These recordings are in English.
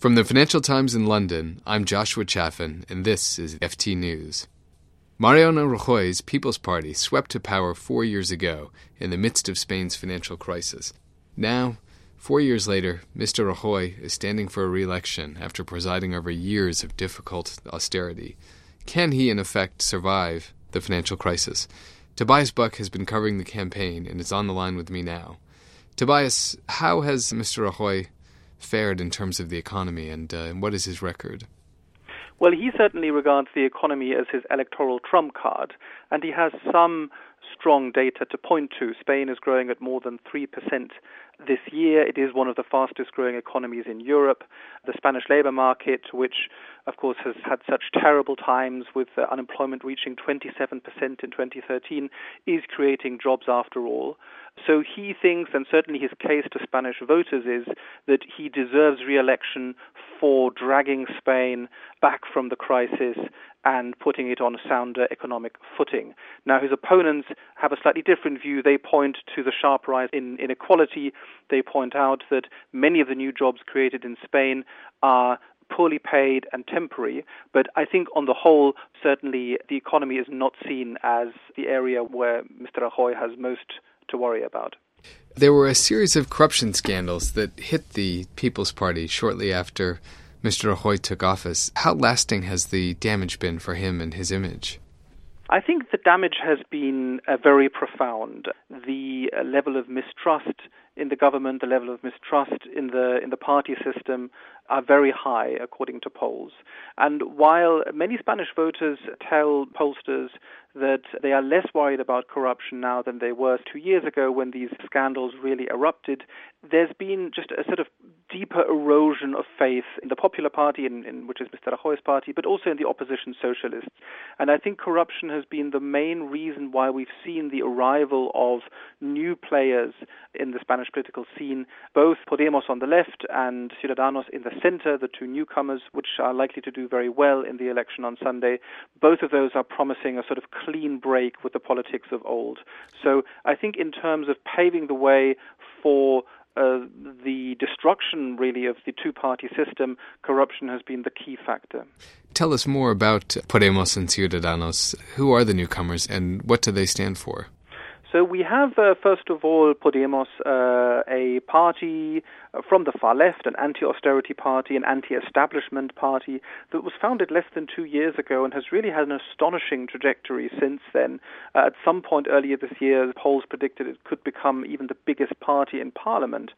From the Financial Times in London, I'm Joshua Chaffin, and this is FT News. Mariano Rajoy's People's Party swept to power four years ago in the midst of Spain's financial crisis. Now, four years later, Mr. Rajoy is standing for a re election after presiding over years of difficult austerity. Can he, in effect, survive the financial crisis? Tobias Buck has been covering the campaign and is on the line with me now. Tobias, how has Mr. Rajoy fared in terms of the economy, and uh, what is his record? Well, he certainly regards the economy as his electoral trump card, and he has some strong data to point to. Spain is growing at more than 3% this year. It is one of the fastest growing economies in Europe. The Spanish labor market, which of course has had such terrible times with unemployment reaching 27% in 2013, is creating jobs after all. So he thinks, and certainly his case to Spanish voters is, that he deserves re election for dragging Spain back from the crisis and putting it on a sounder economic footing. Now, his opponents have a slightly different view. They point to the sharp rise in inequality. They point out that many of the new jobs created in Spain are poorly paid and temporary. But I think on the whole, certainly the economy is not seen as the area where Mr. Rajoy has most to worry about. There were a series of corruption scandals that hit the People's Party shortly after Mr. Rajoy took office. How lasting has the damage been for him and his image? I think the damage has been uh, very profound. The uh, level of mistrust in the government, the level of mistrust in the in the party system are very high according to polls. And while many Spanish voters tell pollsters that they are less worried about corruption now than they were two years ago when these scandals really erupted, there's been just a sort of erosion of faith in the Popular Party, in, in, which is Mr. Rajoy's party, but also in the opposition socialists. And I think corruption has been the main reason why we've seen the arrival of new players in the Spanish political scene, both Podemos on the left and Ciudadanos in the center, the two newcomers, which are likely to do very well in the election on Sunday. Both of those are promising a sort of clean break with the politics of old. So I think in terms of paving the way for uh, the destruction, really, of the two party system, corruption has been the key factor. Tell us more about Podemos and Ciudadanos. Who are the newcomers and what do they stand for? So we have, uh, first of all, Podemos, uh, a party from the far left, an anti-austerity party, an anti-establishment party that was founded less than two years ago and has really had an astonishing trajectory since then. Uh, at some point earlier this year, polls predicted it could become even the biggest party in parliament.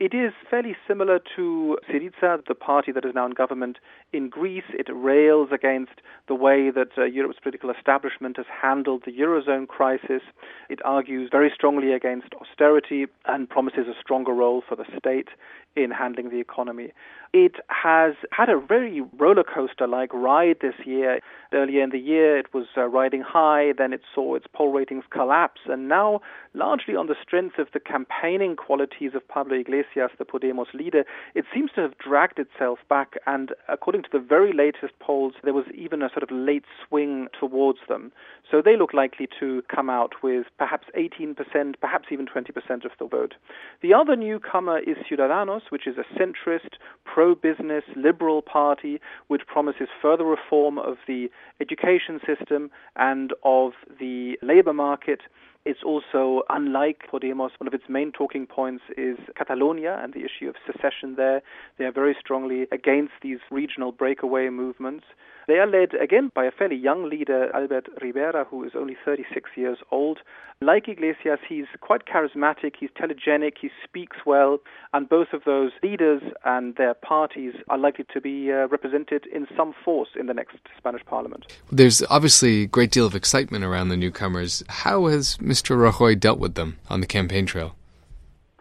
It is fairly similar to Syriza, the party that is now in government in Greece. It rails against the way that uh, Europe's political establishment has handled the Eurozone crisis. It argues very strongly against austerity and promises a stronger role for the state in handling the economy. It has had a very roller coaster like ride this year. Earlier in the year, it was uh, riding high, then it saw its poll ratings collapse, and now, largely on the strength of the campaigning qualities of Pablo Iglesias, the Podemos leader, it seems to have dragged itself back. And according to the very latest polls, there was even a sort of late swing towards them. So they look likely to come out with perhaps 18%, perhaps even 20% of the vote. The other newcomer is Ciudadanos, which is a centrist, pro business, liberal party, which promises further reform of the education system and of the labor market. It's also, unlike Podemos, one of its main talking points is Catalonia and the issue of secession there. They are very strongly against these regional breakaway movements. They are led again by a fairly young leader, Albert Rivera, who is only 36 years old. Like Iglesias, he's quite charismatic, he's telegenic, he speaks well, and both of those leaders and their parties are likely to be uh, represented in some force in the next Spanish parliament. There's obviously a great deal of excitement around the newcomers. How has Mr. Rajoy dealt with them on the campaign trail?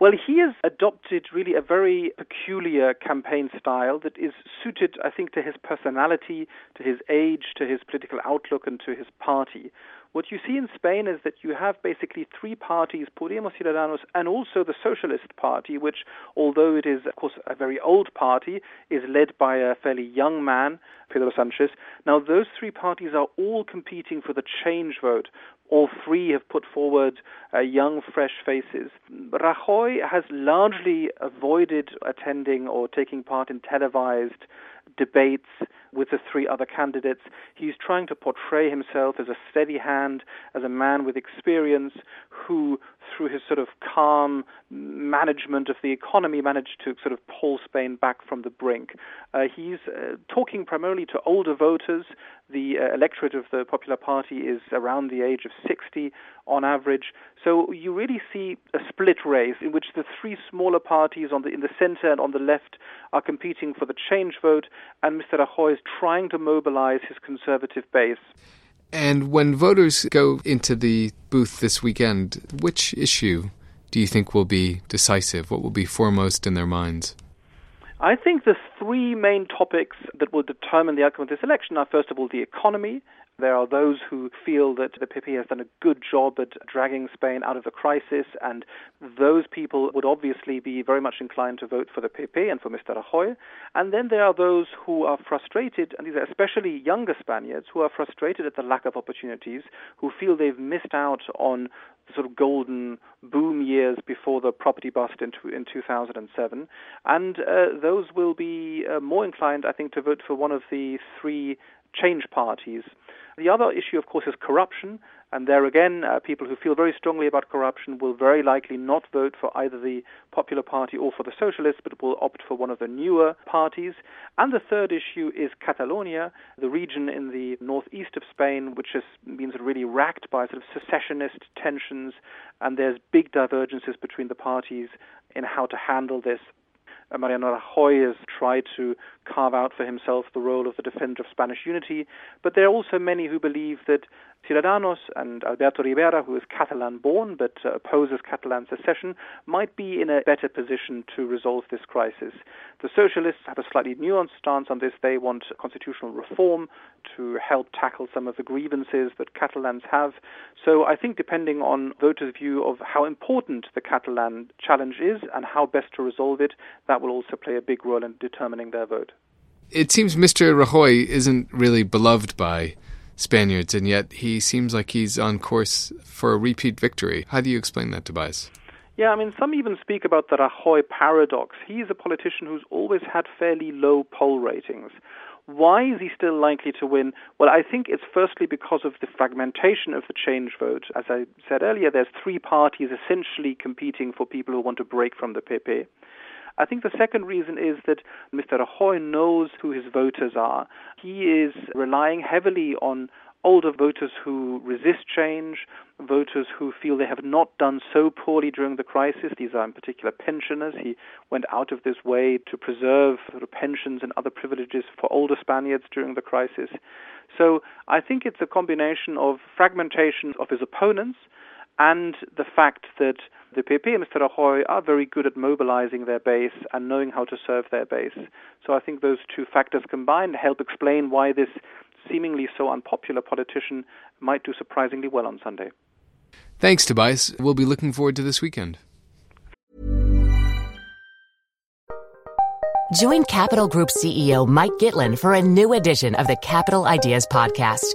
Well, he has adopted really a very peculiar campaign style that is suited, I think, to his personality, to his age, to his political outlook, and to his party. What you see in Spain is that you have basically three parties, Podemos Ciudadanos, and also the Socialist Party, which, although it is, of course, a very old party, is led by a fairly young man, Pedro Sanchez. Now, those three parties are all competing for the change vote. All three have put forward uh, young, fresh faces. Rajoy has largely avoided attending or taking part in televised debates with the three other candidates. He's trying to portray himself as a steady hand, as a man with experience who, through his sort of calm management of the economy, managed to sort of pull Spain back from the brink. Uh, he's uh, talking primarily to older voters. The uh, electorate of the Popular Party is around the age of 60 on average. So you really see a split race in which the three smaller parties on the, in the center and on the left are competing for the change vote, and Mr. Rajoy is trying to mobilize his conservative base. And when voters go into the booth this weekend, which issue do you think will be decisive? What will be foremost in their minds? I think the three main topics that will determine the outcome of this election are, first of all, the economy. There are those who feel that the PP has done a good job at dragging Spain out of the crisis, and those people would obviously be very much inclined to vote for the PP and for Mr. Rajoy. And then there are those who are frustrated, and these are especially younger Spaniards, who are frustrated at the lack of opportunities, who feel they've missed out on sort of golden boom years before the property bust in, in 2007. And uh, those will be uh, more inclined, I think, to vote for one of the three change parties. The other issue, of course, is corruption. And there again, uh, people who feel very strongly about corruption will very likely not vote for either the Popular Party or for the Socialists, but will opt for one of the newer parties. And the third issue is Catalonia, the region in the northeast of Spain, which has been sort of really racked by sort of secessionist tensions, and there's big divergences between the parties in how to handle this. Uh, Mariano Rajoy has tried to carve out for himself the role of the defender of Spanish unity, but there are also many who believe that Ciudadanos and Alberto Rivera, who is Catalan born but uh, opposes Catalan secession, might be in a better position to resolve this crisis. The socialists have a slightly nuanced stance on this. They want constitutional reform to help tackle some of the grievances that Catalans have. So I think depending on voters' view of how important the Catalan challenge is and how best to resolve it, that will also play a big role in determining their vote. It seems Mr. Rajoy isn't really beloved by Spaniards, and yet he seems like he's on course for a repeat victory. How do you explain that, Tobias? Yeah, I mean, some even speak about the Rajoy paradox. He's a politician who's always had fairly low poll ratings. Why is he still likely to win? Well, I think it's firstly because of the fragmentation of the change vote. As I said earlier, there's three parties essentially competing for people who want to break from the PP. I think the second reason is that Mr. Rajoy knows who his voters are. He is relying heavily on older voters who resist change, voters who feel they have not done so poorly during the crisis. These are in particular pensioners. He went out of this way to preserve sort of pensions and other privileges for older Spaniards during the crisis. So I think it's a combination of fragmentation of his opponents and the fact that the PP and Mr. Rajoy are very good at mobilizing their base and knowing how to serve their base. So I think those two factors combined help explain why this seemingly so unpopular politician might do surprisingly well on Sunday. Thanks, Tobias. We'll be looking forward to this weekend. Join Capital Group CEO Mike Gitlin for a new edition of the Capital Ideas Podcast.